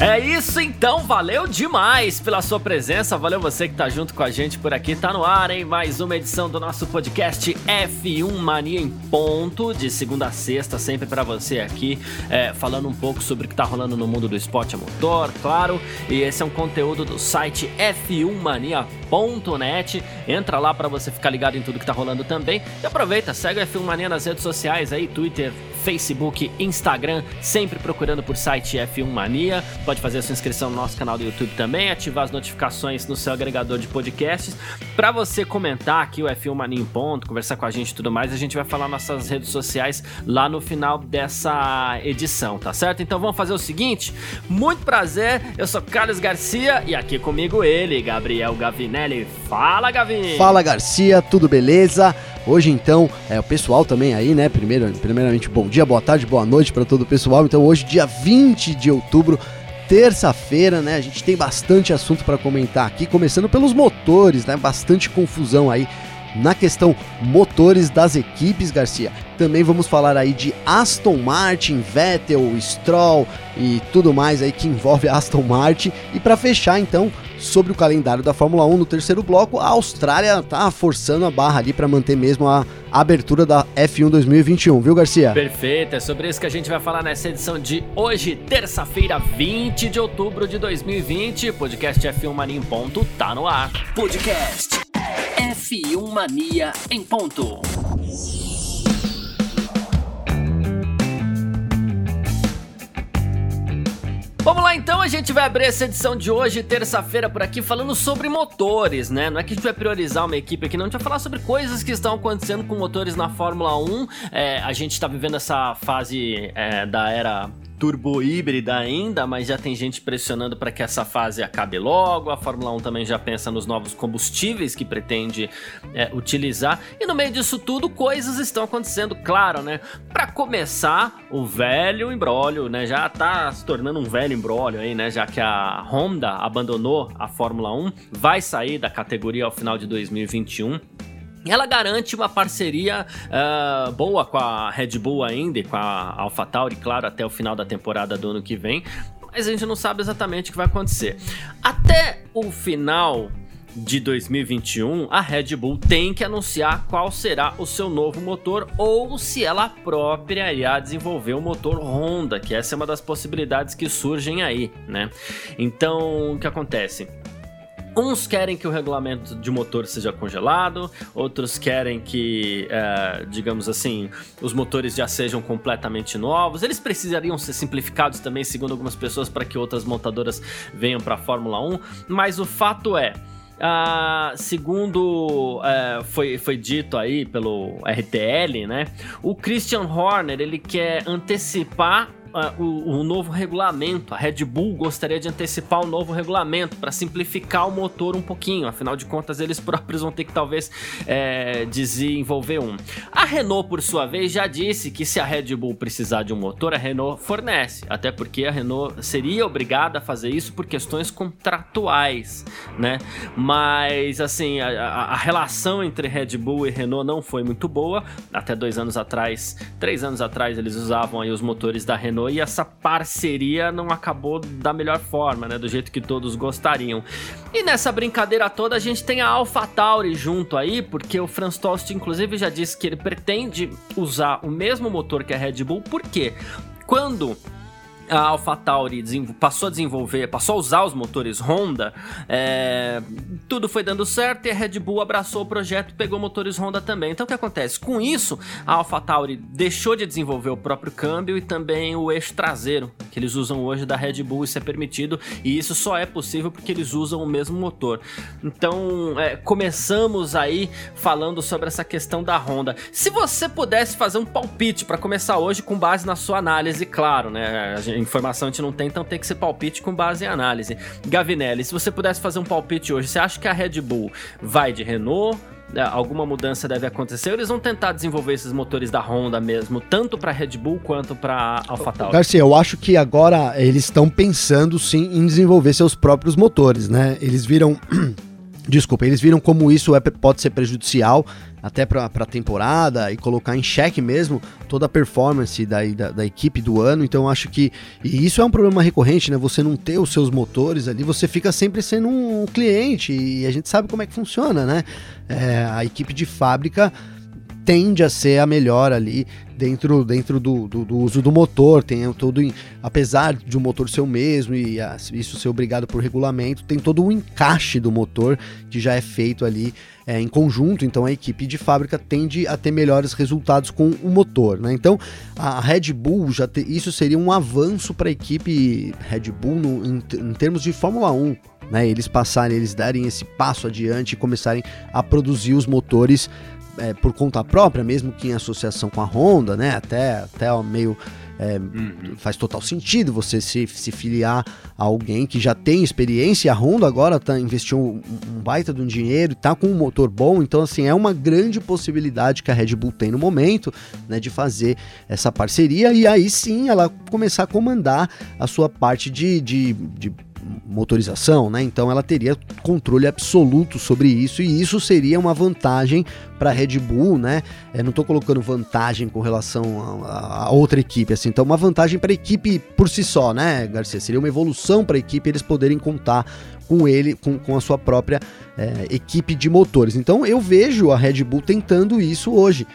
É isso então, valeu demais pela sua presença, valeu você que tá junto com a gente por aqui, tá no ar, hein? Mais uma edição do nosso podcast F1 Mania em ponto, de segunda a sexta, sempre para você aqui, é, falando um pouco sobre o que tá rolando no mundo do esporte a motor, claro, e esse é um conteúdo do site f1mania.net, entra lá para você ficar ligado em tudo que tá rolando também, e aproveita, segue o F1 Mania nas redes sociais aí, Twitter, Facebook, Instagram, sempre procurando por site F1 Mania. Pode fazer a sua inscrição no nosso canal do YouTube também, ativar as notificações no seu agregador de podcasts. Para você comentar aqui o F1 Mania em ponto, conversar com a gente e tudo mais, a gente vai falar nossas redes sociais lá no final dessa edição, tá certo? Então vamos fazer o seguinte: muito prazer, eu sou Carlos Garcia e aqui comigo ele, Gabriel Gavinelli. Fala, Gavin! Fala, Garcia, tudo beleza? Hoje então, é o pessoal também aí, né? Primeiro, primeiramente, bom dia, boa tarde, boa noite para todo o pessoal. Então, hoje, dia 20 de outubro, terça-feira, né? A gente tem bastante assunto para comentar aqui, começando pelos motores, né? Bastante confusão aí na questão motores das equipes, Garcia. Também vamos falar aí de Aston Martin, Vettel, Stroll e tudo mais aí que envolve a Aston Martin. E para fechar, então, sobre o calendário da Fórmula 1 no terceiro bloco, a Austrália tá forçando a barra ali para manter mesmo a abertura da F1 2021, viu, Garcia? Perfeito, é sobre isso que a gente vai falar nessa edição de hoje, terça-feira, 20 de outubro de 2020. Podcast F1 Mania em ponto tá no ar. Podcast F1 Mania em ponto. Vamos lá então, a gente vai abrir essa edição de hoje, terça-feira, por aqui, falando sobre motores, né? Não é que a gente vai priorizar uma equipe aqui, não, a gente vai falar sobre coisas que estão acontecendo com motores na Fórmula 1. É, a gente tá vivendo essa fase é, da era turbo híbrida ainda, mas já tem gente pressionando para que essa fase acabe logo. A Fórmula 1 também já pensa nos novos combustíveis que pretende é, utilizar. E no meio disso tudo, coisas estão acontecendo, claro, né? Para começar, o velho embrólio, né? Já tá se tornando um velho embrólio aí, né? Já que a Honda abandonou a Fórmula 1, vai sair da categoria ao final de 2021. Ela garante uma parceria uh, boa com a Red Bull ainda e com a AlphaTauri, claro, até o final da temporada do ano que vem, mas a gente não sabe exatamente o que vai acontecer. Até o final de 2021, a Red Bull tem que anunciar qual será o seu novo motor ou se ela própria irá desenvolver o motor Honda, que essa é uma das possibilidades que surgem aí, né? Então, o que acontece? Uns querem que o regulamento de motor seja congelado, outros querem que, é, digamos assim, os motores já sejam completamente novos. Eles precisariam ser simplificados também, segundo algumas pessoas, para que outras montadoras venham para a Fórmula 1. Mas o fato é. Uh, segundo uh, foi, foi dito aí pelo RTL, né? O Christian Horner ele quer antecipar uh, o, o, novo regulamento. A Red Bull gostaria de antecipar o novo regulamento para simplificar o motor um pouquinho. Afinal de contas, eles próprios vão ter que talvez é, desenvolver um. A Renault, por sua vez, já disse que se a Red Bull precisar de um motor, a Renault fornece. Até porque a Renault seria obrigada a fazer isso por questões contratuais, né? Mas assim, a, a, a relação entre Red Bull e Renault não foi muito boa. Até dois anos atrás, três anos atrás, eles usavam aí os motores da Renault e essa parceria não acabou da melhor forma, né? Do jeito que todos gostariam. E nessa brincadeira toda a gente tem a AlphaTauri junto aí, porque o Franz Tost inclusive já disse que ele pretende usar o mesmo motor que a Red Bull, por quê? Quando a AlphaTauri passou a desenvolver, passou a usar os motores Honda, é, tudo foi dando certo e a Red Bull abraçou o projeto e pegou motores Honda também. Então o que acontece? Com isso, a AlphaTauri deixou de desenvolver o próprio câmbio e também o eixo traseiro, que eles usam hoje da Red Bull, isso é permitido e isso só é possível porque eles usam o mesmo motor. Então, é, começamos aí falando sobre essa questão da Honda. Se você pudesse fazer um palpite para começar hoje com base na sua análise, claro, né? A gente informação a gente não tem, então tem que ser palpite com base em análise. Gavinelli, se você pudesse fazer um palpite hoje, você acha que a Red Bull vai de Renault, é, alguma mudança deve acontecer, eles vão tentar desenvolver esses motores da Honda mesmo, tanto para Red Bull quanto para AlphaTauri? Garcia, eu acho que agora eles estão pensando sim em desenvolver seus próprios motores, né? Eles viram Desculpa, eles viram como isso é, pode ser prejudicial até para a temporada e colocar em xeque mesmo toda a performance da, da, da, equipe do ano. Então acho que. E isso é um problema recorrente, né? Você não ter os seus motores ali, você fica sempre sendo um cliente e a gente sabe como é que funciona, né? É, a equipe de fábrica tende a ser a melhor ali dentro, dentro do, do, do uso do motor. Tem todo, apesar de o motor ser o mesmo e a, isso ser obrigado por regulamento, tem todo o encaixe do motor que já é feito ali é, em conjunto. Então a equipe de fábrica tende a ter melhores resultados com o motor. Né? Então a Red Bull já te, isso seria um avanço para a equipe Red Bull no, em, em termos de Fórmula 1. Né, eles passarem, eles darem esse passo adiante e começarem a produzir os motores é, por conta própria, mesmo que em associação com a Honda, né? Até, até meio. É, uhum. Faz total sentido você se, se filiar a alguém que já tem experiência. E a Honda agora tá, investiu um, um baita de um dinheiro e tá com um motor bom. Então, assim, é uma grande possibilidade que a Red Bull tem no momento né, de fazer essa parceria. E aí sim ela começar a comandar a sua parte de, de, de motorização, né? Então ela teria controle absoluto sobre isso e isso seria uma vantagem para a Red Bull, né? Eu não estou colocando vantagem com relação a, a outra equipe, assim. Então uma vantagem para a equipe por si só, né, Garcia? Seria uma evolução para a equipe eles poderem contar com ele, com, com a sua própria é, equipe de motores. Então eu vejo a Red Bull tentando isso hoje.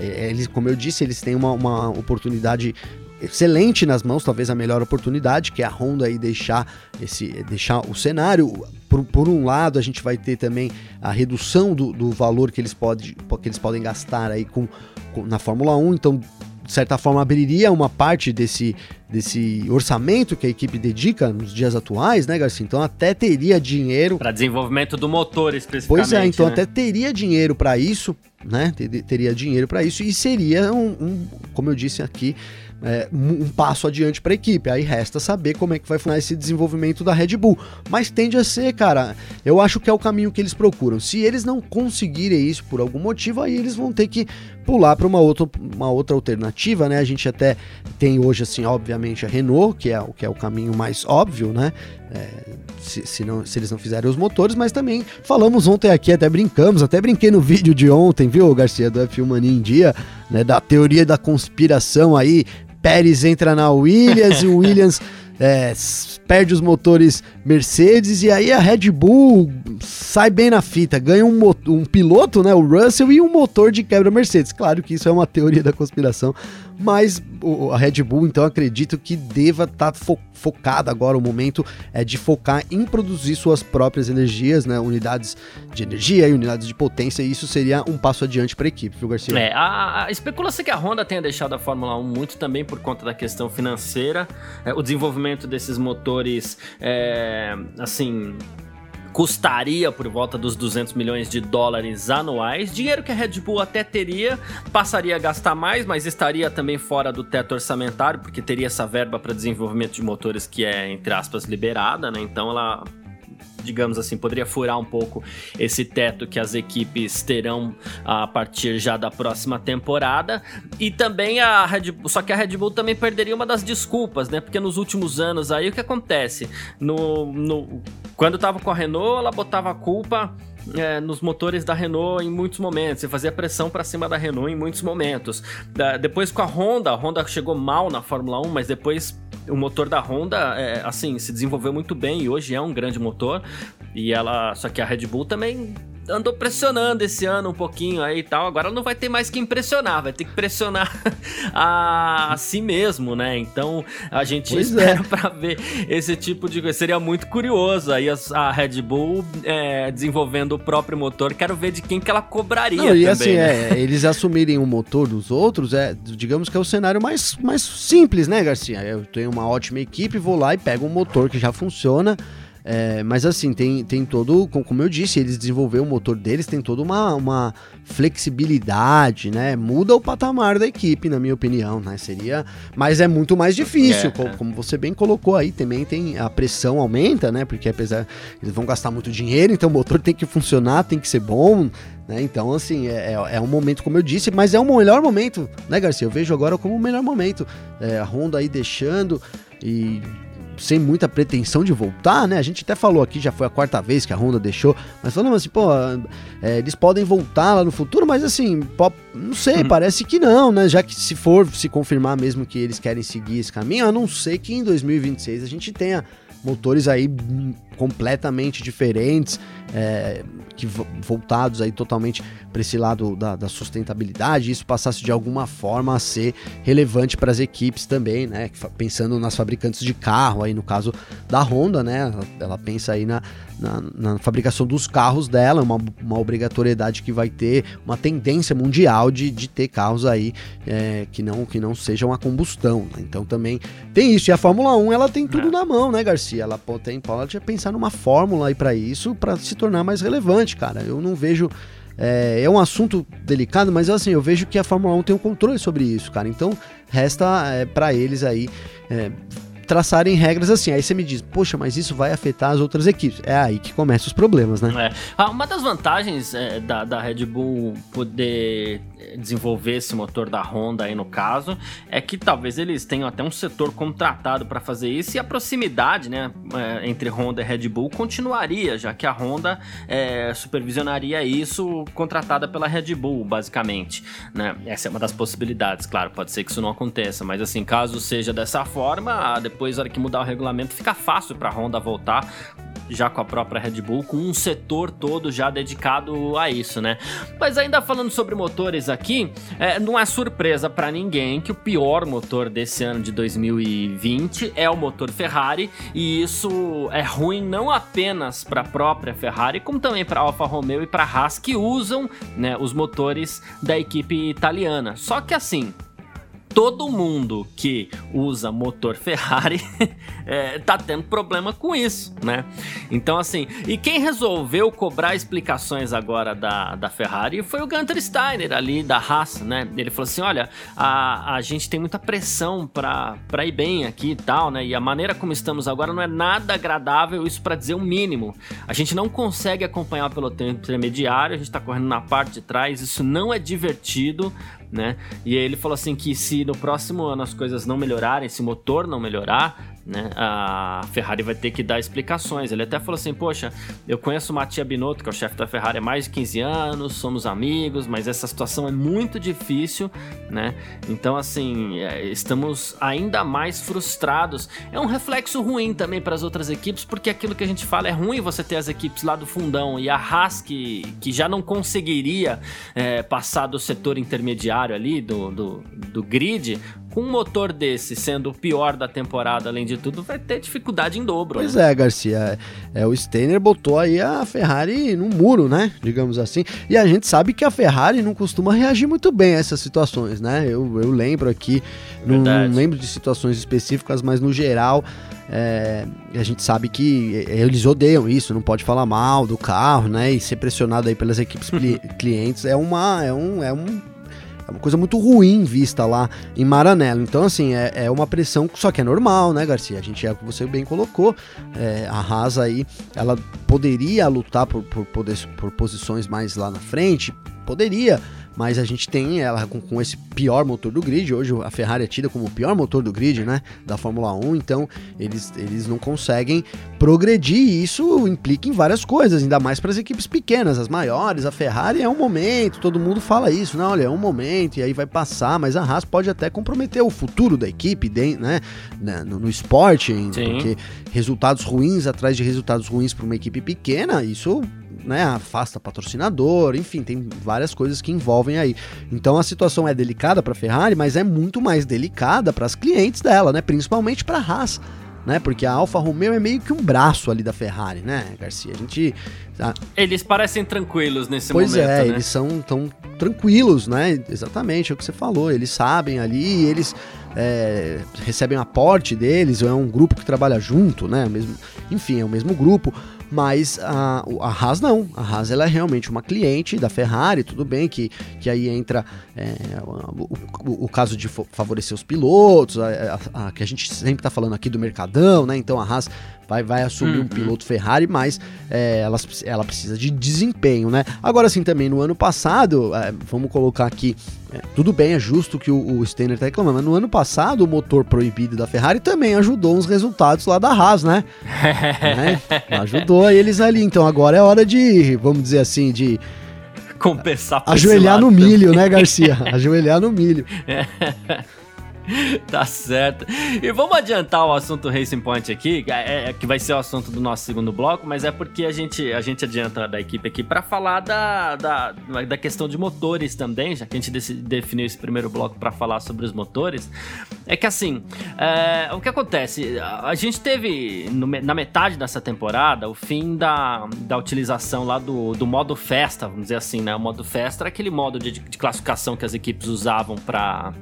É, eles, como eu disse, eles têm uma, uma oportunidade excelente nas mãos, talvez a melhor oportunidade, que é a Honda aí deixar, esse, deixar o cenário. Por, por um lado, a gente vai ter também a redução do, do valor que eles, pode, que eles podem gastar aí com, com, na Fórmula 1, então de certa forma abriria uma parte desse, desse orçamento que a equipe dedica nos dias atuais, né, Garcia? Então até teria dinheiro para desenvolvimento do motor especificamente. Pois é, então né? até teria dinheiro para isso, né? Teria dinheiro para isso e seria um, um, como eu disse aqui, é, um passo adiante para a equipe. Aí resta saber como é que vai funcionar esse desenvolvimento da Red Bull. Mas tende a ser, cara, eu acho que é o caminho que eles procuram. Se eles não conseguirem isso por algum motivo, aí eles vão ter que pular para uma outra, uma outra alternativa, né? A gente até tem hoje, assim, obviamente, a Renault, que é, que é o caminho mais óbvio, né? É, se, se, não, se eles não fizerem os motores, mas também falamos ontem aqui, até brincamos, até brinquei no vídeo de ontem, viu, Garcia, do F1 Mania em Dia, né? Da teoria da conspiração aí, Pérez entra na Williams e o Williams é, perde os motores Mercedes e aí a Red Bull sai bem na fita, ganha um, um piloto, né, o Russell, e um motor de quebra Mercedes. Claro que isso é uma teoria da conspiração, mas a Red Bull, então, acredito que deva estar tá fo focada agora. O momento é de focar em produzir suas próprias energias, né? Unidades de energia e unidades de potência, e isso seria um passo adiante para a equipe, viu, Garcia? É, a, a especulação que a Honda tenha deixado a Fórmula 1 muito também por conta da questão financeira, é, o desenvolvimento desses motores, é, assim custaria por volta dos 200 milhões de dólares anuais, dinheiro que a Red Bull até teria, passaria a gastar mais, mas estaria também fora do teto orçamentário, porque teria essa verba para desenvolvimento de motores que é, entre aspas, liberada, né? Então ela digamos assim, poderia furar um pouco esse teto que as equipes terão a partir já da próxima temporada. E também a Red Bull, só que a Red Bull também perderia uma das desculpas, né? Porque nos últimos anos aí o que acontece? No, no quando tava com a Renault, ela botava a culpa é, nos motores da Renault em muitos momentos, você fazia pressão para cima da Renault em muitos momentos. Da, depois com a Honda, a Honda chegou mal na Fórmula 1, mas depois o motor da Honda, é, assim, se desenvolveu muito bem e hoje é um grande motor. E ela, só que a Red Bull também andou pressionando esse ano um pouquinho aí e tal. Agora não vai ter mais que impressionar, vai ter que pressionar a, a si mesmo, né? Então a gente pois espera é. para ver esse tipo de coisa. Seria muito curioso aí a, a Red Bull é, desenvolvendo o próprio motor. Quero ver de quem que ela cobraria não, e também, assim, né? é, eles assumirem o motor dos outros, é, digamos que é o cenário mais, mais simples, né, Garcia? Eu tenho uma ótima equipe, vou lá e pego um motor que já funciona É, mas assim, tem, tem todo, como eu disse, eles desenvolveram o motor deles, tem toda uma, uma flexibilidade, né? Muda o patamar da equipe, na minha opinião, né? Seria. Mas é muito mais difícil, é, como, é. como, você bem colocou aí, também tem. A pressão aumenta, né? Porque apesar. Eles vão gastar muito dinheiro, então o motor tem que funcionar, tem que ser bom. Né? Então, assim, é, é, é, um momento, como eu disse, mas é o melhor momento, né, Garcia? Eu vejo agora como o melhor momento. É, a Honda aí deixando e sem muita pretensão de voltar, né? A gente até falou aqui, já foi a quarta vez que a Honda deixou, mas falando assim, pô, é, eles podem voltar lá no futuro, mas assim, não sei, uhum. parece que não, né? Já que se for se confirmar mesmo que eles querem seguir esse caminho, a não ser que em 2026 a gente tenha motores aí completamente diferentes, é, que voltados aí totalmente para esse lado da, da sustentabilidade, isso passasse de alguma forma a ser relevante para as equipes também, né? Pensando nas fabricantes de carro, aí no caso da Honda, né? Ela, ela pensa aí na, na, na, fabricação dos carros dela, uma, uma obrigatoriedade que vai ter uma tendência mundial de, de ter carros aí é, que, não, que não sejam a combustão. Né? Então também tem isso. E a Fórmula 1 ela tem tudo é. na mão, né, Garcia? Ela tem, pode pensar numa fórmula aí para isso, para se tornar mais relevante, cara. Eu não vejo é, é, um assunto delicado, mas assim, eu vejo que a Fórmula 1 tem um controle sobre isso, cara. Então, resta é, para eles aí é, traçarem regras assim. Aí você me diz, poxa, mas isso vai afetar as outras equipes. É aí que começam os problemas, né? É. Ah, uma das vantagens da, da Red Bull poder desenvolver esse motor da Honda aí no caso, é que talvez eles tenham até um setor contratado para fazer isso e a proximidade, né, é, entre Honda e Red Bull continuaria, já que a Honda é, supervisionaria isso contratada pela Red Bull, basicamente, né? Essa é uma das possibilidades, claro, pode ser que isso não aconteça, mas assim, caso seja dessa forma, depois, na hora que mudar o regulamento, fica fácil para a Honda voltar já com a própria Red Bull, com um setor todo já dedicado a isso, né? Mas ainda falando sobre motores é, não é surpresa para ninguém que o pior motor desse ano de 2020 é o motor Ferrari, e isso é ruim não apenas para a própria Ferrari, como também para Alfa Romeo e para Haas que usam né, os motores da equipe italiana. Só que assim, todo mundo que usa motor Ferrari é, tá tendo problema com isso, né? Então, assim, e quem resolveu cobrar explicações agora da, da Ferrari foi o Gunter Steiner ali da Haas, né? Ele falou assim: olha, a, a gente tem muita pressão pra, pra ir bem aqui e tal, né? E a maneira como estamos agora não é nada agradável, isso para dizer o mínimo. A gente não consegue acompanhar pelo tempo intermediário, a gente tá correndo na parte de trás, isso não é divertido né? E ele falou assim que se no próximo ano as coisas não melhorarem, se o motor não melhorar, né? A Ferrari vai ter que dar explicações. Ele até falou assim: Poxa, eu conheço o Mattia Binotto, que é o chefe da Ferrari há mais de 15 anos, somos amigos, mas essa situação é muito difícil, né? Então, assim, é, estamos ainda mais frustrados. É um reflexo ruim também para as outras equipes, porque aquilo que a gente fala é ruim você ter as equipes lá do fundão e a Haas, que, que já não conseguiria é, passar do setor intermediário ali, do, do, do grid, com um motor desse sendo o pior da temporada, além de tudo, vai ter dificuldade em dobro. Pois né? é, Garcia. É, é, o Steiner botou aí a Ferrari no muro, né? Digamos assim. E a gente sabe que a Ferrari não costuma reagir muito bem a essas situações, né? Eu, eu lembro aqui, não, não lembro de situações específicas, mas no geral. É, a gente sabe que eles odeiam isso, não pode falar mal do carro, né? E ser pressionado aí pelas equipes clientes é uma é um, é um é uma coisa muito ruim vista lá em Maranello. Então, assim, é, é uma pressão, só que é normal, né, Garcia? A gente é você bem colocou. É, a Haas aí, ela poderia lutar por, por, por posições mais lá na frente, poderia, mas a gente tem ela com, com, esse pior motor do grid. Hoje a Ferrari é tida como o pior motor do grid, né? Da Fórmula 1, então eles, eles não conseguem progredir e isso implica em várias coisas, ainda mais para as equipes pequenas, as maiores. A Ferrari é um momento, todo mundo fala isso, não, olha, é um momento e aí vai passar, mas a Haas pode até comprometer o futuro da equipe, né? No, no esporte, Sim. porque resultados ruins atrás de resultados ruins para uma equipe pequena, isso né, afasta patrocinador, enfim, tem várias coisas que envolvem aí. Então a situação é delicada para a Ferrari, mas é muito mais delicada para as clientes dela, né, principalmente para a Haas. né? Porque a Alfa Romeo é meio que um braço ali da Ferrari, né, Garcia? A gente. A... Eles parecem tranquilos nesse pois momento. Pois é, né? eles são tão tranquilos, né? Exatamente, é o que você falou. Eles sabem ali, eles é, recebem aporte deles, é um grupo que trabalha junto, né? Mesmo, enfim, é o mesmo grupo. Mas a, a Haas não. A Haas ela é realmente uma cliente da Ferrari, tudo bem que, que aí entra é, o, o, o, caso de favorecer os pilotos, a, a, a que a gente sempre está falando aqui do Mercadão, né? Então a Haas vai, vai assumir uhum. um piloto Ferrari, mas é, ela, ela precisa de desempenho, né? Agora sim, também no ano passado, é, vamos colocar aqui, é, tudo bem, é justo que o, o Steiner tá reclamando, mas no ano passado o motor proibido da Ferrari também ajudou uns resultados lá da Haas, né? né? Ajudou eles ali, então agora é hora de, vamos dizer assim, de compensar Ajoelhar no milho, também. né, Garcia? Ajoelhar no milho. tá certo. E vamos adiantar o assunto Racing Point aqui, é, é, que vai ser o assunto do nosso segundo bloco, mas é porque a gente, a gente adianta da equipe aqui para falar da, da, da questão de motores também, já que a gente definiu esse primeiro bloco para falar sobre os motores. É que assim, é, o que acontece? A gente teve no, na metade dessa temporada o fim da, da utilização lá do, do modo festa, vamos dizer assim, né? O modo festa era aquele modo de, de classificação que as equipes usavam para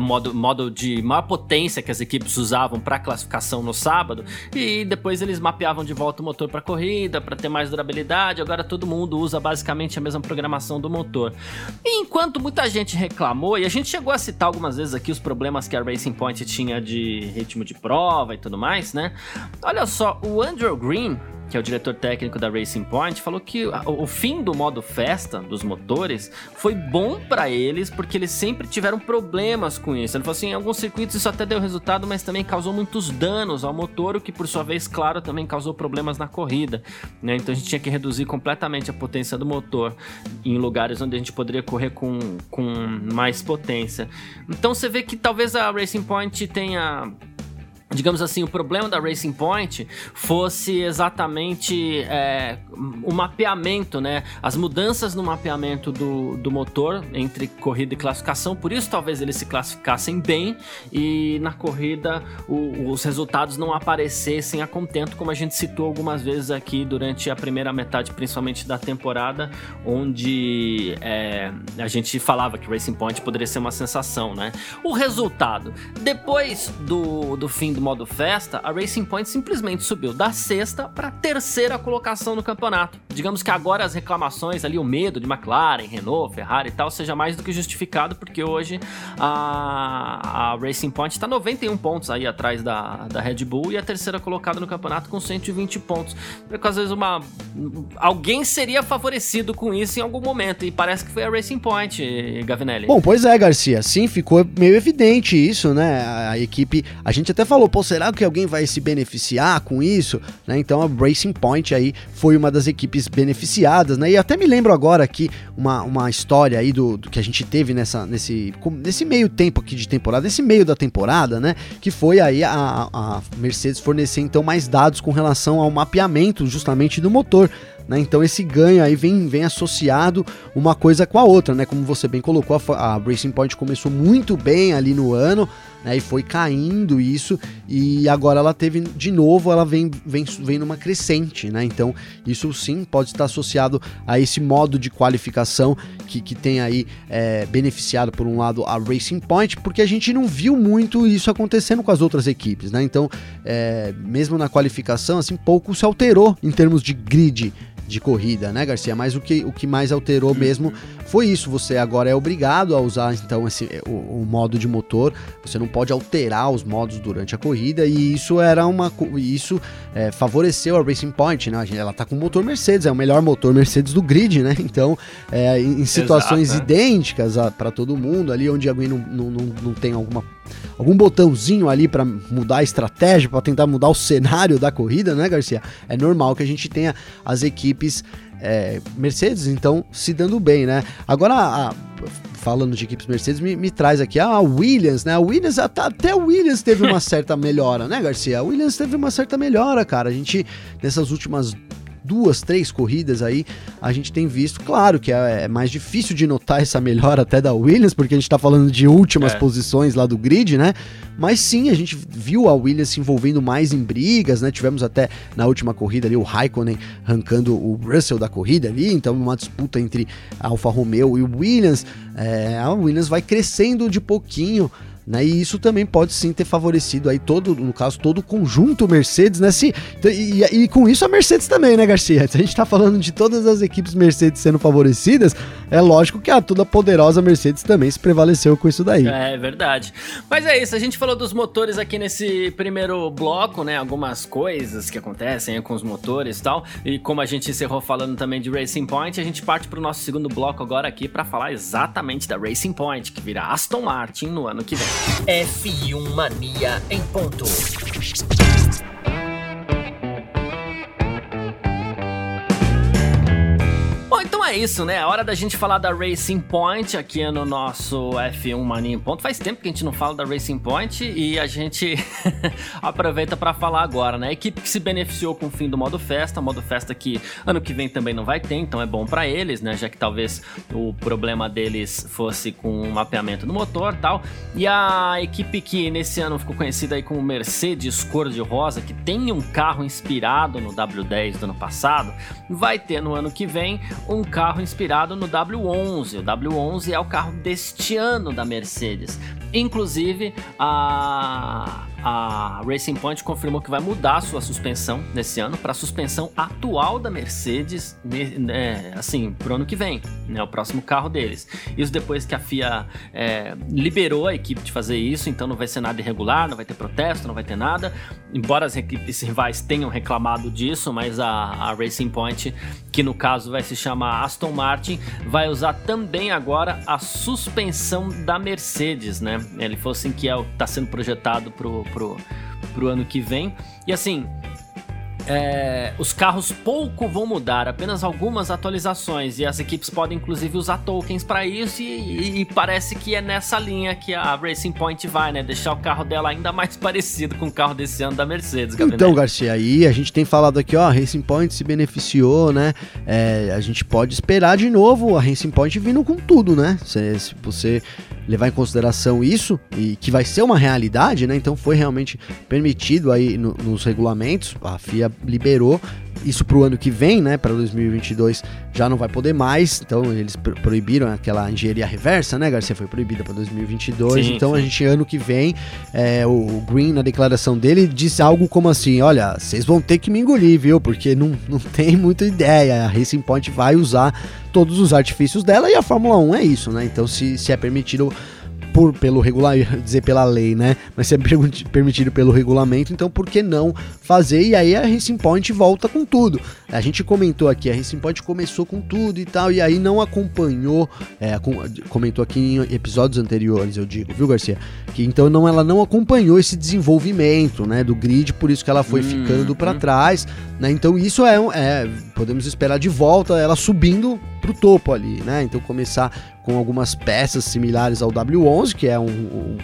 modo, modo de maior potência que as equipes usavam para classificação no sábado, e depois eles mapeavam de volta o motor para corrida, para ter mais durabilidade. Agora todo mundo usa basicamente a mesma programação do motor. E enquanto muita gente reclamou, e a gente chegou a citar algumas vezes aqui os problemas que a Racing Point tinha de ritmo de prova e tudo mais, né? Olha só, o Andrew Green, que é o diretor técnico da Racing Point, falou que o fim do modo festa dos motores foi bom para eles porque eles sempre tiveram problemas com isso. Ele falou assim, em alguns circuitos isso até deu resultado, mas também causou muitos danos ao motor, o que por sua vez, claro, também causou problemas na corrida. Né? Então a gente tinha que reduzir completamente a potência do motor em lugares onde a gente poderia correr com, com mais potência. Então você vê que talvez a Racing Point tenha digamos assim, o problema da Racing Point fosse exatamente é, o mapeamento, né? As mudanças no mapeamento do, do motor entre corrida e classificação. Por isso, talvez eles se classificassem bem e na corrida o, os resultados não aparecessem a contento, como a gente citou algumas vezes aqui durante a primeira metade, principalmente da temporada, onde é, a gente falava que Racing Point poderia ser uma sensação, né? O resultado, depois do, do fim do modo festa, a Racing Point simplesmente subiu da sexta para terceira colocação no campeonato. Digamos que agora as reclamações ali, o medo de McLaren, Renault, Ferrari e tal, seja mais do que justificado, porque hoje a, a Racing Point está 91 pontos aí atrás da, da Red Bull e a terceira colocada no campeonato com 120 pontos. Porque às vezes uma, alguém seria favorecido com isso em algum momento e parece que foi a Racing Point, Gavinelli. Bom, pois é, Garcia, sim, ficou meio evidente isso, né? A, a equipe, a gente até falou pô, será que alguém vai se beneficiar com isso? Né? Então a Racing Point aí foi uma das equipes beneficiadas, né? E até me lembro agora aqui uma, uma história aí do, do que a gente teve nessa, nesse, nesse meio tempo aqui de temporada, nesse meio da temporada, né? Que foi aí a, a Mercedes fornecer então mais dados com relação ao mapeamento justamente do motor. Né? Então esse ganho aí vem, vem associado uma coisa com a outra, né? Como você bem colocou, a, a Racing Point começou muito bem ali no ano, né? E foi caindo isso, e agora ela teve de novo, ela vem, vem, vem numa crescente, né? Então isso sim pode estar associado a esse modo de qualificação que, que tem aí é, beneficiado por um lado a Racing Point, porque a gente não viu muito isso acontecendo com as outras equipes, né? Então, é, mesmo na qualificação, assim, pouco se alterou em termos de grid de corrida, né, Garcia? Mas o que, o que mais alterou mesmo foi isso. Você agora é obrigado a usar então esse, o, o, modo de motor. Você não pode alterar os modos durante a corrida e isso era uma isso é, favoreceu a Racing Point, né? Ela tá com motor Mercedes, é o melhor motor Mercedes do grid, né? Então, é, em, situações Exato, né? idênticas para todo mundo ali, onde alguém não, não, não, não tem alguma algum botãozinho ali para mudar a estratégia, para tentar mudar o cenário da corrida, né, Garcia? É normal que a gente tenha as equipes é, Mercedes, então, se dando bem, né? Agora, a, falando de equipes Mercedes, me, me, traz aqui a Williams, né? A Williams, até, até a Williams teve uma certa melhora, né, Garcia? A Williams teve uma certa melhora, cara. A gente, nessas últimas duas, três corridas aí, a gente tem visto, claro que é, é mais difícil de notar essa melhora até da Williams, porque a gente tá falando de últimas é. posições lá do grid, né? Mas sim, a gente viu a Williams se envolvendo mais em brigas, né? Tivemos até na última corrida ali o Raikkonen arrancando o Russell da corrida ali, então uma disputa entre a Alfa Romeo e o Williams. É, a Williams vai crescendo de pouquinho né? E isso também pode sim ter favorecido aí todo, no caso, todo o conjunto Mercedes, né? Se, e, e, e, com isso a Mercedes também, né, Garcia? Se a gente tá falando de todas as equipes Mercedes sendo favorecidas, é lógico que a toda poderosa Mercedes também se prevaleceu com isso daí. É verdade. Mas é isso, a gente falou dos motores aqui nesse primeiro bloco, né? Algumas coisas que acontecem com os motores e tal. E como a gente encerrou falando também de Racing Point, a gente parte pro nosso segundo bloco agora aqui para falar exatamente da Racing Point, que virá Aston Martin no ano que vem. F1 Mania em ponto. É isso, né? A hora da gente falar da Racing Point aqui no nosso F1 Mania em Ponto. Faz tempo que a gente não fala da Racing Point e a gente aproveita para falar agora, né? A equipe que se beneficiou com o fim do modo festa, modo festa que ano que vem também não vai ter, então é bom para eles, né? Já que talvez o problema deles fosse com o mapeamento do motor tal. E a equipe que nesse ano ficou conhecida aí como Mercedes cor-de-rosa, que tem um carro inspirado no W10 do ano passado, vai ter no ano que vem um carro inspirado no W11. O W11 é o carro deste ano da Mercedes. Inclusive, a, a Racing Point confirmou que vai mudar sua suspensão nesse ano para a suspensão atual da Mercedes, né, assim, pro ano que vem, né, o próximo carro deles. Isso depois que a FIA é, liberou a equipe de fazer isso, então não vai ser nada irregular, não vai ter protesto, não vai ter nada. Embora as equipes rivais tenham reclamado disso, mas a, a Racing Point, que no caso vai se chamar Aston Martin, vai usar também agora a suspensão da Mercedes, né? Ele falou assim que é o está sendo projetado pro pro, pro ano que vem. E assim, é, os carros pouco vão mudar, apenas algumas atualizações, e as equipes podem inclusive usar tokens para isso, e, e, parece que é nessa linha que a Racing Point vai, né? Deixar o carro dela ainda mais parecido com o carro desse ano da Mercedes. Então, Garcia, aí a gente tem falado aqui, ó, a Racing Point se beneficiou, né? É, a gente pode esperar de novo a Racing Point vindo com tudo, né? Se, se você levar em consideração isso, e que vai ser uma realidade, né? Então foi realmente permitido aí no, nos regulamentos, a FIA liberou isso para o ano que vem, né, para 2022, já não vai poder mais. Então eles proibiram aquela engenharia reversa, né, Garcia? Foi proibida para 2022. Sim, então sim. a gente, ano que vem, é, o Green, na declaração dele, disse algo como assim: olha, vocês vão ter que me engolir, viu? Porque não, não tem muita ideia. A Racing Point vai usar todos os artifícios dela e a Fórmula 1 é isso, né? Então, se, se é permitido por, pelo regular, dizer pela lei, né? Mas se é permitido pelo regulamento, então por que não fazer? E aí a Racing Point volta com tudo. A gente comentou aqui, a Racing Point começou com tudo e tal, e aí não acompanhou, é, comentou aqui em episódios anteriores, eu digo, viu, Garcia? Que então não, ela não acompanhou esse desenvolvimento, né, do grid, por isso que ela foi hum, ficando para hum. trás, né? Então isso é, é, podemos esperar de volta ela subindo pro topo ali, né? Então começar com algumas peças similares ao W11, que é um, um,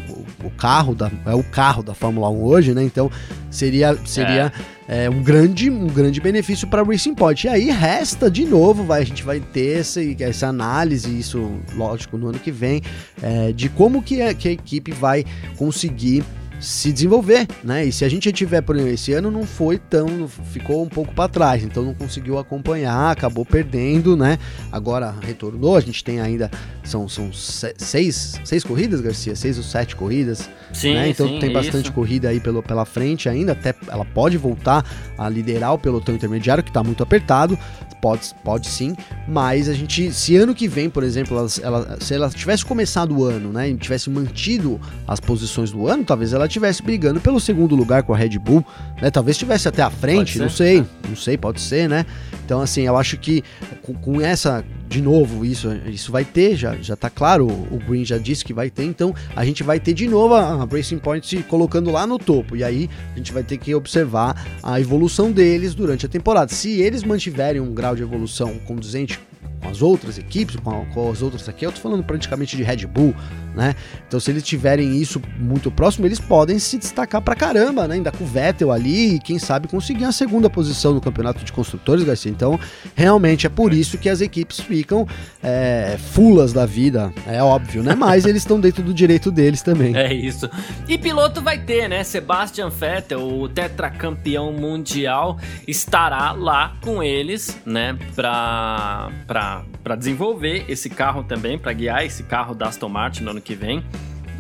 o carro da é o carro da Fórmula 1 hoje, né? Então seria seria é. É, um grande um grande benefício para Racing Point. E aí resta de novo, vai a gente vai ter essa, essa análise isso lógico no ano que vem é, de como que que a equipe vai conseguir se desenvolver, né? E se a gente tiver, por exemplo, esse ano não foi tão, ficou um pouco para trás, então não conseguiu acompanhar, acabou perdendo, né? Agora retornou, a gente tem ainda são, são seis, seis corridas, Garcia, seis ou sete corridas, sim, né? Então sim, tem bastante isso. corrida aí pelo, pela frente ainda, até ela pode voltar a liderar o pelotão intermediário que está muito apertado, Pode, pode sim, mas a gente, se ano que vem, por exemplo, ela, ela, se ela tivesse começado o ano, né, e tivesse mantido as posições do ano, talvez ela estivesse brigando pelo segundo lugar com a Red Bull, né, talvez estivesse até a frente, não sei, não sei, pode ser, né. Então, assim, eu acho que com, com essa de novo, isso, isso vai ter, já, já tá claro, o Green já disse que vai ter, então a gente vai ter de novo a, a Racing Point se colocando lá no topo, e aí a gente vai ter que observar a evolução deles durante a temporada. Se eles mantiverem um grau de evolução conduzente com as outras equipes, com, com as outras aqui, eu tô falando praticamente de Red Bull, né? Então, se eles tiverem isso muito próximo, eles podem se destacar pra caramba, né? Ainda com o Vettel ali e quem sabe conseguir a segunda posição no campeonato de construtores, Garcia. Então, realmente é por isso que as equipes ficam é, fulas da vida, é óbvio, né? Mas eles estão dentro do direito deles também. É isso. E piloto vai ter, né? Sebastian Vettel, o tetracampeão mundial, estará lá com eles, né? Pra, pra, pra desenvolver esse carro também, para guiar esse carro da Aston Martin no ano que vem.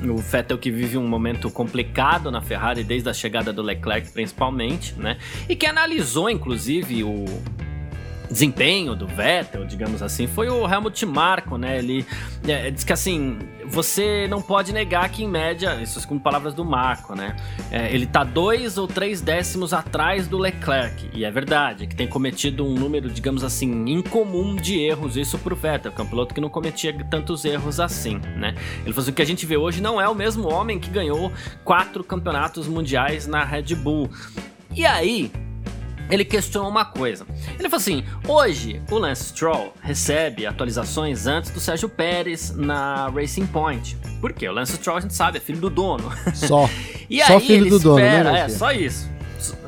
O Vettel que vive um momento complicado na Ferrari desde a chegada do Leclerc, principalmente, né? E que analisou, inclusive, o, desempenho do Vettel, digamos assim, foi o Helmut Marko, né? Ele é, diz que assim, você não pode negar que em média, isso com palavras do Marco, né? É, ele tá dois ou três décimos atrás do Leclerc, e é verdade, que tem cometido um número, digamos assim, incomum de erros, isso pro Vettel, que é um piloto que não cometia tantos erros assim, né? Ele falou assim, o que a gente vê hoje não é o mesmo homem que ganhou quatro campeonatos mundiais na Red Bull. E aí, ele questionou uma coisa. Ele falou assim: hoje o Lance Stroll recebe atualizações antes do Sérgio Pérez na Racing Point. Por quê? O Lance Stroll a gente sabe, é filho do dono. Só. e só aí filho do espera, dono, né? É, só isso.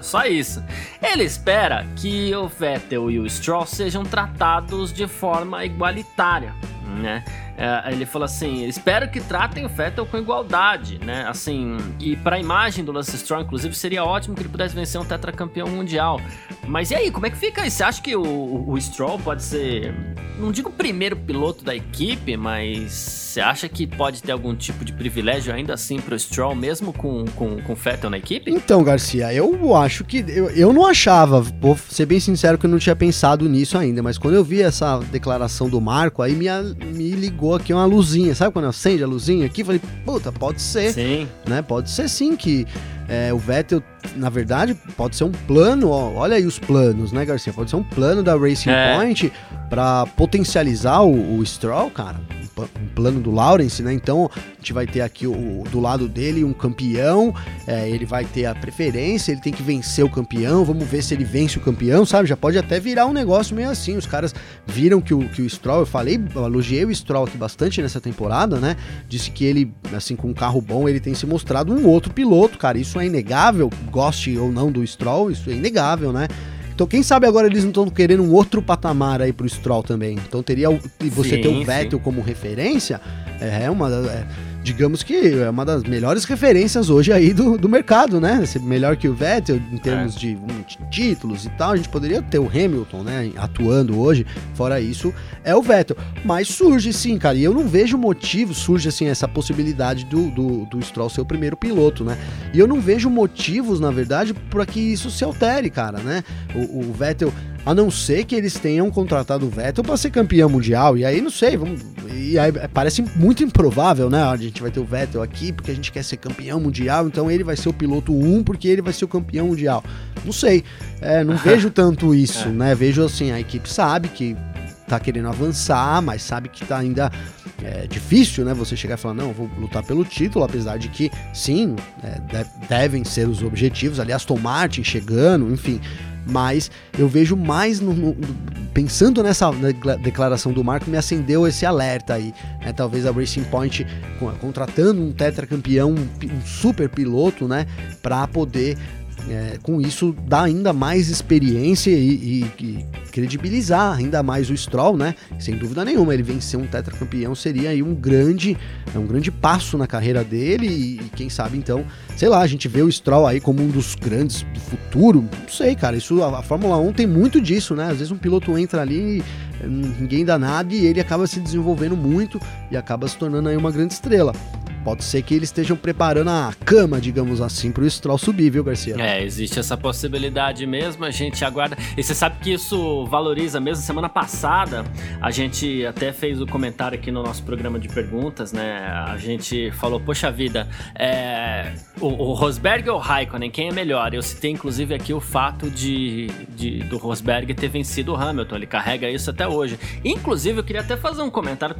Só isso. Ele espera que o Vettel e o Stroll sejam tratados de forma igualitária, né? É, ele falou assim: espero que tratem o Vettel com igualdade, né? Assim, e para a imagem do Lance Stroll, inclusive, seria ótimo que ele pudesse vencer um tetracampeão mundial. Mas e aí, como é que fica? Você acha que o, o Stroll pode ser, não digo o primeiro piloto da equipe, mas você acha que pode ter algum tipo de privilégio ainda assim pro Stroll, mesmo com, com, com o Vettel na equipe? Então, Garcia, eu acho que. Eu, eu não achava, vou ser bem sincero que eu não tinha pensado nisso ainda, mas quando eu vi essa declaração do Marco, aí me, me ligou aqui uma luzinha, sabe quando acende a luzinha aqui? Falei, puta, pode ser. Sim. Né? Pode ser sim que é, o Vettel, na verdade, pode ser um plano, ó, olha aí os planos, né, Garcia? Pode ser um plano da Racing É. Point para potencializar o, o Stroll, cara. Um, plano do Lawrence, né? Então a gente vai ter aqui o, do lado dele um campeão, é, ele vai ter a preferência, ele tem que vencer o campeão, vamos ver se ele vence o campeão, sabe? Já pode até virar um negócio meio assim. Os caras viram que o, que o Stroll, eu falei, eu elogiei o Stroll aqui bastante nessa temporada, né? Disse que ele, assim, com um carro bom, ele tem se mostrado um outro piloto, cara. Isso é inegável, goste ou não do Stroll, isso é inegável, né? Então, quem sabe agora eles não estão querendo um outro patamar aí pro Stroll também. Então, teria e você Sim, ter o sim. Vettel como referência, é uma. da- é, digamos que é uma das melhores referências hoje aí do, do mercado, né? Melhor que o Vettel em termos de hum, t- títulos e tal. A gente poderia ter o Hamilton, né? Atuando hoje. Fora isso, é o Vettel. Mas surge sim, cara. E eu não vejo motivo, surge assim, essa possibilidade do, do, do Stroll ser o primeiro piloto, né? E eu não vejo motivos, na verdade, para que isso se altere, cara, né? O, o Vettel, a não ser que eles tenham contratado o Vettel para ser campeão mundial. E aí, não sei, vamos. E aí parece muito improvável, né? A gente vai ter o Vettel aqui porque a gente quer ser campeão mundial, então ele vai ser o piloto 1 porque ele vai ser o campeão mundial. Não sei. É, não vejo tanto isso, né? Vejo assim, a equipe sabe que tá querendo avançar, mas sabe que tá ainda é difícil, né? Você chegar e falar, não, vou lutar pelo título, apesar de que, sim, é, de- devem ser os objetivos. Ali, Aston Martin chegando, enfim. Mas eu vejo mais no, no- pensando nessa decla- declaração do Marco, me acendeu esse alerta aí. né? Talvez a Racing Point co- contratando um tetracampeão, um, um super piloto, né? Para poder é, com isso dar ainda mais experiência e, e- e credibilizar ainda mais o Stroll, né? Sem dúvida nenhuma, ele vencer um tetracampeão seria aí um grande, é um grande passo na carreira dele e, e quem sabe então, sei lá, a gente vê o Stroll aí como um dos grandes do futuro. Não sei, cara, isso a, a Fórmula 1 tem muito disso, né? Às vezes um piloto entra ali, eh, ninguém dá nada e ele acaba se desenvolvendo muito e acaba se tornando aí uma grande estrela. Pode ser que eles estejam preparando a cama, digamos assim, pro Stroll subir, viu, Garcia? É, existe essa possibilidade mesmo, a gente aguarda. E você sabe que isso valoriza mesmo. Semana passada, a gente até fez o comentário aqui no nosso programa de perguntas, né? A gente falou, poxa vida, é, o, o Rosberg ou o Raikkonen, quem é melhor? Eu citei inclusive aqui o fato de, de, do Rosberg ter vencido o Hamilton, ele carrega isso até hoje. Inclusive, eu queria até fazer um comentário,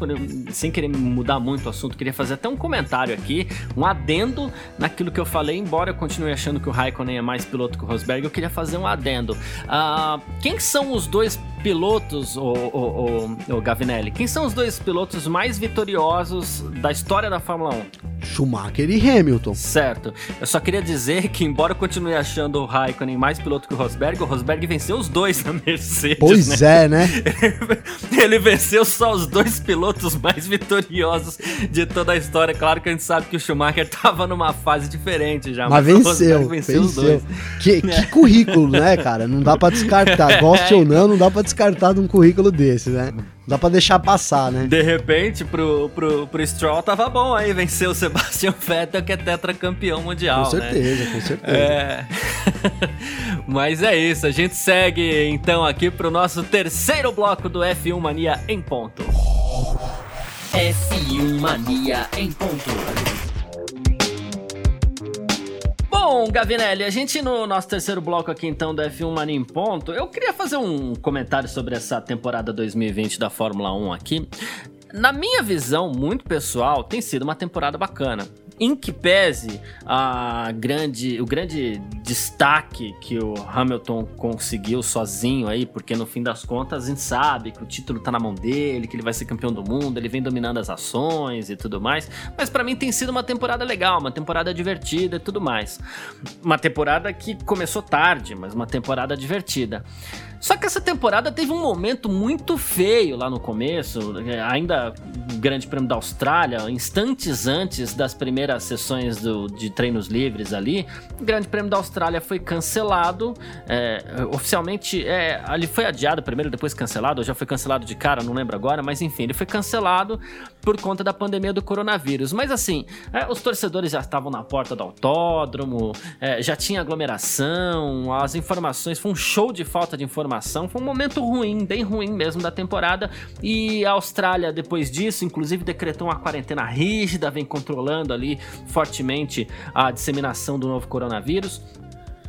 sem querer mudar muito o assunto, queria fazer até um comentário aqui, um adendo naquilo que eu falei, embora eu continue achando que o Raikkonen é mais piloto que o Rosberg, eu queria fazer um adendo. Uh, quem são os dois pilotos, o, o, o, o Gavinelli, quem são os dois pilotos mais vitoriosos da história da Fórmula 1? Schumacher e Hamilton. Certo. Eu só queria dizer que, embora eu continue achando o Raikkonen mais piloto que o Rosberg, o Rosberg venceu os dois na Mercedes. Pois né? é, né? Ele venceu só os dois pilotos mais vitoriosos de toda a história. Claro que a gente sabe que o Schumacher tava numa fase diferente já. Mas, mas venceu, venceu, venceu. Que, que currículo, né, cara? Não dá pra descartar. Goste é. ou não, não dá pra descartar de um currículo desse, né? Dá pra deixar passar, né? De repente, pro, pro, pro Stroll tava bom aí vencer o Sebastian Vettel, que é tetracampeão mundial. Com né? certeza, né? com certeza. É... Mas é isso, a gente segue então aqui pro nosso terceiro bloco do F1 Mania em ponto. F1 Mania em ponto. Bom, Gavinelli, a gente no nosso terceiro bloco aqui então do F1 Mania em Ponto, eu queria fazer um comentário sobre essa temporada 2020 da Fórmula 1 aqui. Na minha visão, muito pessoal, tem sido uma temporada bacana em que pese a grande, o grande destaque que o Hamilton conseguiu sozinho aí, porque no fim das contas a gente sabe que o título tá na mão dele, que ele vai ser campeão do mundo, ele vem dominando as ações e tudo mais, mas para mim tem sido uma temporada legal, uma temporada divertida e tudo mais. Uma temporada que começou tarde, mas uma temporada divertida. Só que essa temporada teve um momento muito feio lá no começo, é, ainda Grande Prêmio da Austrália, instantes antes das primeiras sessões do, de treinos livres ali. O Grande Prêmio da Austrália foi cancelado, é, oficialmente, é, ali foi adiado primeiro, depois cancelado, ou já foi cancelado de cara, não lembro agora, mas enfim, ele foi cancelado por conta da pandemia do coronavírus. Mas assim, é, os torcedores já estavam na porta do autódromo, é, já tinha aglomeração, as informações, foi um show de falta de informação. Foi um momento ruim, bem ruim mesmo da temporada. E a Austrália, depois disso, inclusive decretou uma quarentena rígida, vem controlando ali fortemente a disseminação do novo coronavírus.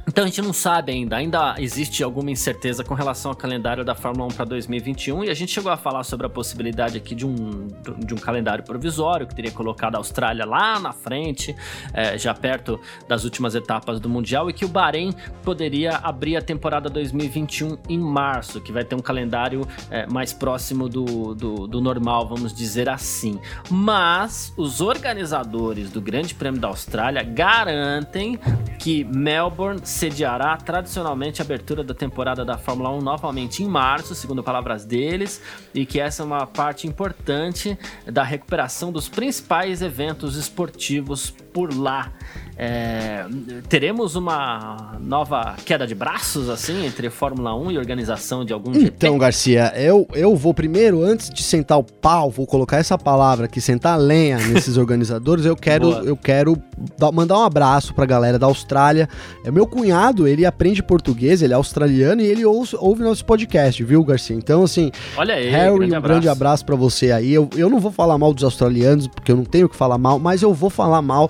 Então a gente não sabe ainda, ainda existe alguma incerteza com relação ao calendário da Fórmula 1 para 2021 e a gente chegou a falar sobre a possibilidade aqui de um, de um calendário provisório que teria colocado a Austrália lá na frente, é, já perto das últimas etapas do Mundial, e que o Bahrein poderia abrir a temporada 2021 em março, que vai ter um calendário é, mais próximo do, do, do normal, vamos dizer assim. Mas os organizadores do Grande Prêmio da Austrália garantem que Melbourne sediará tradicionalmente a abertura da temporada da Fórmula 1 novamente em março, segundo palavras deles, e que essa é uma parte importante da recuperação dos principais eventos esportivos por lá. É, teremos uma nova queda de braços, assim, entre Fórmula 1 e organização de algum Então, GP? Garcia, eu, eu vou primeiro, antes de sentar o pau, vou colocar essa palavra aqui, sentar a lenha nesses organizadores, eu quero, eu quero dar, mandar um abraço pra galera da Austrália. É meu cunhado, ele aprende português, ele é australiano e ele ouve, ouve nosso podcast, viu, Garcia? Então, assim, Olha aí, Harry, grande um abraço. grande abraço para você aí. Eu, eu não vou falar mal dos australianos, porque eu não tenho que falar mal, mas eu vou falar mal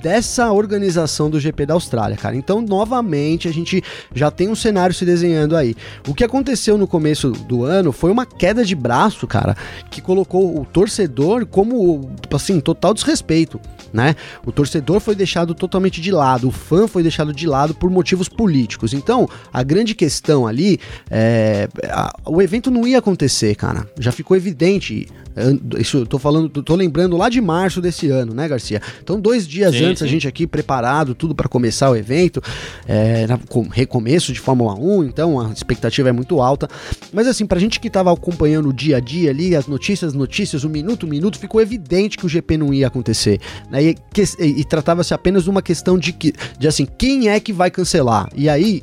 dessa organização do GP da Austrália, cara. Então, novamente, a gente já tem um cenário se desenhando aí. O que aconteceu no começo do ano foi uma queda de braço, cara, que colocou o torcedor como, assim, total desrespeito, né? O torcedor foi deixado totalmente de lado, o fã foi deixado de lado por motivos políticos. Então, a grande questão ali é. A, o evento não ia acontecer, cara. Já ficou evidente. Isso eu tô falando, tô lembrando lá de março desse ano, né, Garcia? Então, dois dias sim, antes, sim. a gente aqui preparado, tudo para começar o evento, é, recomeço de Fórmula 1, então a expectativa é muito alta. Mas assim, pra gente que tava acompanhando o dia a dia ali, as notícias, notícias, o minuto, minuto, ficou evidente que o GP não ia acontecer. Né? E, e, e tratava-se apenas de uma questão de, que, de assim, quem é que vai cancelar? E aí Né?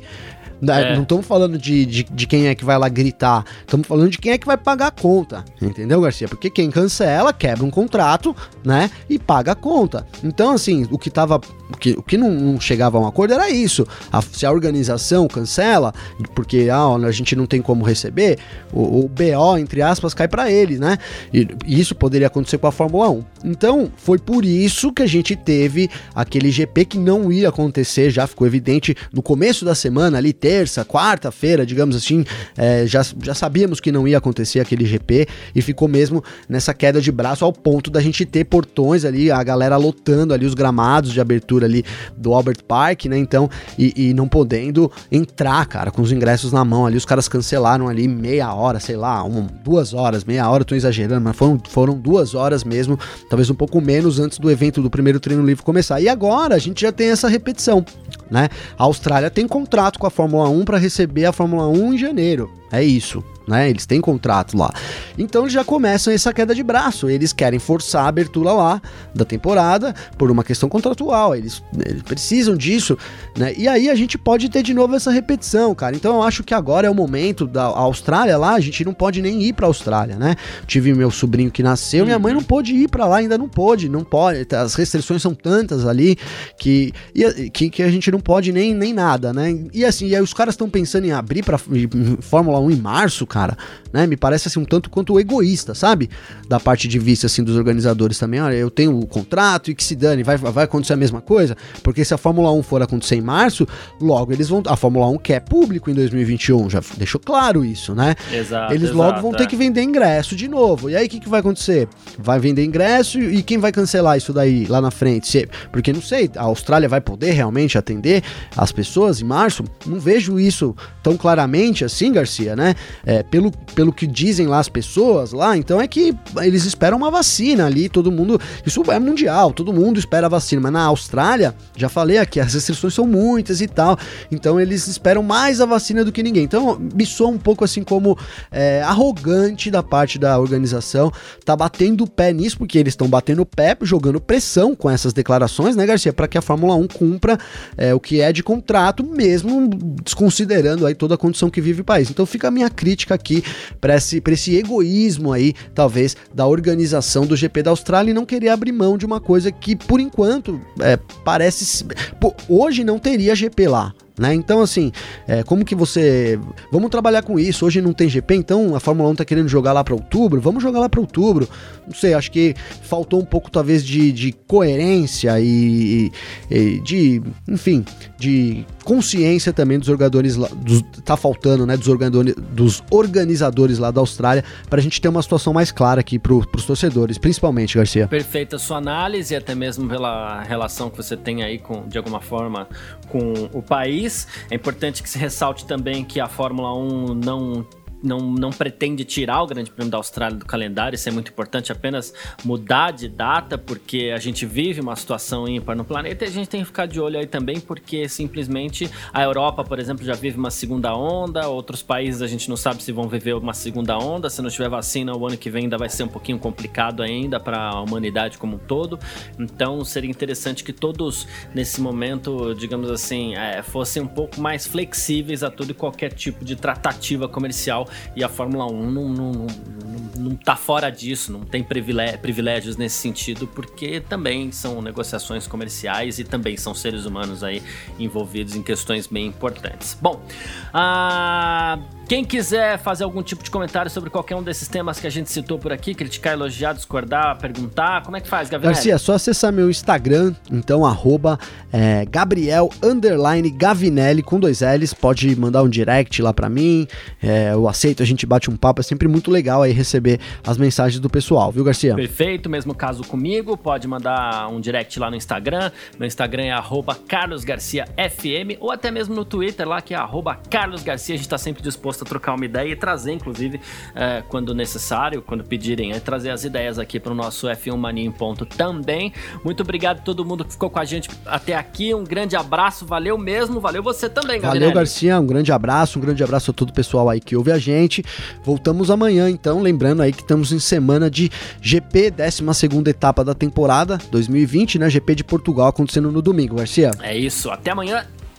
É. Não estamos falando de, de, de, quem é que vai lá gritar, estamos falando de quem é que vai pagar a conta, entendeu, Garcia? Porque quem cancela, quebra um contrato, né? E paga a conta. Então, assim, o que tava. O que, o que não, não chegava a um acordo era isso. A, se a organização cancela, porque ah, a gente não tem como receber, o, o BO, entre aspas, cai para ele, né? E, e isso poderia acontecer com a Fórmula 1. Então, foi por isso que a gente teve aquele GP que não ia acontecer, já ficou evidente no começo da semana, ali, terça, quarta-feira, digamos assim, é, já, já sabíamos que não ia acontecer aquele GP e ficou mesmo nessa queda de braço ao ponto da gente ter portões ali, a galera lotando ali os gramados de abertura ali do Albert Park, né? Então, e, e não podendo entrar, cara, com os ingressos na mão ali, os caras cancelaram ali meia hora, sei lá, uma, duas horas, meia hora, tô exagerando, mas foram, foram duas horas mesmo, talvez um pouco menos antes do evento do primeiro treino livre começar. E agora a gente já tem essa repetição, né? A Austrália tem contrato com a Fórmula 1 para receber a Fórmula 1 em janeiro. É isso né? Eles têm contrato lá. Então eles já começam essa queda de braço. Eles querem forçar a abertura lá da temporada por uma questão contratual. Eles, eles, precisam disso, né? E aí a gente pode ter de novo essa repetição, cara. Então eu acho que agora é o momento da Austrália lá. A gente não pode nem ir para Austrália, né? Tive meu sobrinho que nasceu, minha mãe não pôde ir para lá, ainda não pôde, não pode. As restrições são tantas ali que, que, que a gente não pode nem, nem nada, né? E assim, e aí os caras estão pensando em abrir para Fórmula 1 em março, cara, né? Me parece assim um tanto quanto egoísta, sabe? Da parte de vista assim dos organizadores também. Olha, eu tenho o contrato e que se dane, vai, vai acontecer a mesma coisa, porque se a Fórmula 1 for acontecer em março, logo eles vão. A Fórmula 1 quer público em 2021, já deixou claro isso, né? Exato. Eles exato, logo vão é. ter que vender ingresso de novo. E aí o que, que vai acontecer? Vai vender ingresso e quem vai cancelar isso daí lá na frente? Porque não sei, a Austrália vai poder realmente atender as pessoas em março? Não vejo isso tão claramente assim, Garcia, né? É, pelo, pelo que dizem lá as pessoas lá, então é que eles esperam uma vacina ali, todo mundo. Isso é mundial, todo mundo espera a vacina, mas na Austrália, já falei aqui, as restrições são muitas e tal, então eles esperam mais a vacina do que ninguém. Então me soa um pouco assim como é, arrogante da parte da organização, tá batendo o pé nisso, porque eles estão batendo o pé, jogando pressão com essas declarações, né, Garcia, para que a Fórmula 1 cumpra é, o que é de contrato, mesmo desconsiderando aí toda a condição que vive o país. Então fica a minha crítica aqui para esse, esse egoísmo aí, talvez, da organização do GP da Austrália e não querer abrir mão de uma coisa que, por enquanto, é, parece. Pô, hoje não teria GP lá. Né? Então, assim, é, como que você. Vamos trabalhar com isso. Hoje não tem GP, então a Fórmula 1 tá querendo jogar lá para outubro. Vamos jogar lá para outubro. Não sei, acho que faltou um pouco, talvez, de, de coerência e, e, de. Enfim, de consciência também dos jogadores lá. Dos, tá faltando, né? Dos, organizadores, dos organizadores lá da Austrália, para a gente ter uma situação mais clara aqui pro, pros torcedores, principalmente, Garcia. Perfeita sua análise, até mesmo pela relação que você tem aí com, de alguma forma, com o país. É importante que se ressalte também que a Fórmula 1 não não, não pretende tirar o Grande Prêmio da Austrália do calendário, isso é muito importante, apenas mudar de data, porque a gente vive uma situação ímpar no planeta e a gente tem que ficar de olho aí também, porque simplesmente a Europa, por exemplo, já vive uma segunda onda, outros países a gente não sabe se vão viver uma segunda onda, se não tiver vacina o ano que vem ainda vai ser um pouquinho complicado ainda para a humanidade como um todo, então seria interessante que todos nesse momento, digamos assim, é, fossem um pouco mais flexíveis a todo e qualquer tipo de tratativa comercial e a Fórmula 1 não, não, não, não tá fora disso, não tem privilégios nesse sentido, porque também são negociações comerciais e também são seres humanos aí envolvidos em questões bem importantes. Bom, a. Quem quiser fazer algum tipo de comentário sobre qualquer um desses temas que a gente citou por aqui, criticar, elogiar, discordar, perguntar, como é que faz, Gabriel? Garcia, é só acessar meu Instagram, então, arroba é, Gabriel Gavinelli com dois L's, pode mandar um direct lá para mim, é, eu aceito, a gente bate um papo, é sempre muito legal aí receber as mensagens do pessoal, viu, Garcia? Perfeito, mesmo caso comigo, pode mandar um direct lá no Instagram, meu Instagram é arroba carlosgarciafm, ou até mesmo no Twitter lá, que é arroba carlosgarcia, a gente tá sempre disposto disposto a trocar uma ideia e trazer, inclusive, é, quando necessário, quando pedirem, é, trazer as ideias aqui para o nosso F1 Mania em ponto também. Muito obrigado a todo mundo que ficou com a gente até aqui. Um grande abraço, valeu mesmo, valeu você também, galera. Valeu, Garcia, um grande abraço, um grande abraço a todo o pessoal aí que ouve a gente. Voltamos amanhã, então, lembrando aí que estamos em semana de GP, 12 segunda etapa da temporada 2020, né? GP de Portugal acontecendo no domingo, Garcia. É isso, até amanhã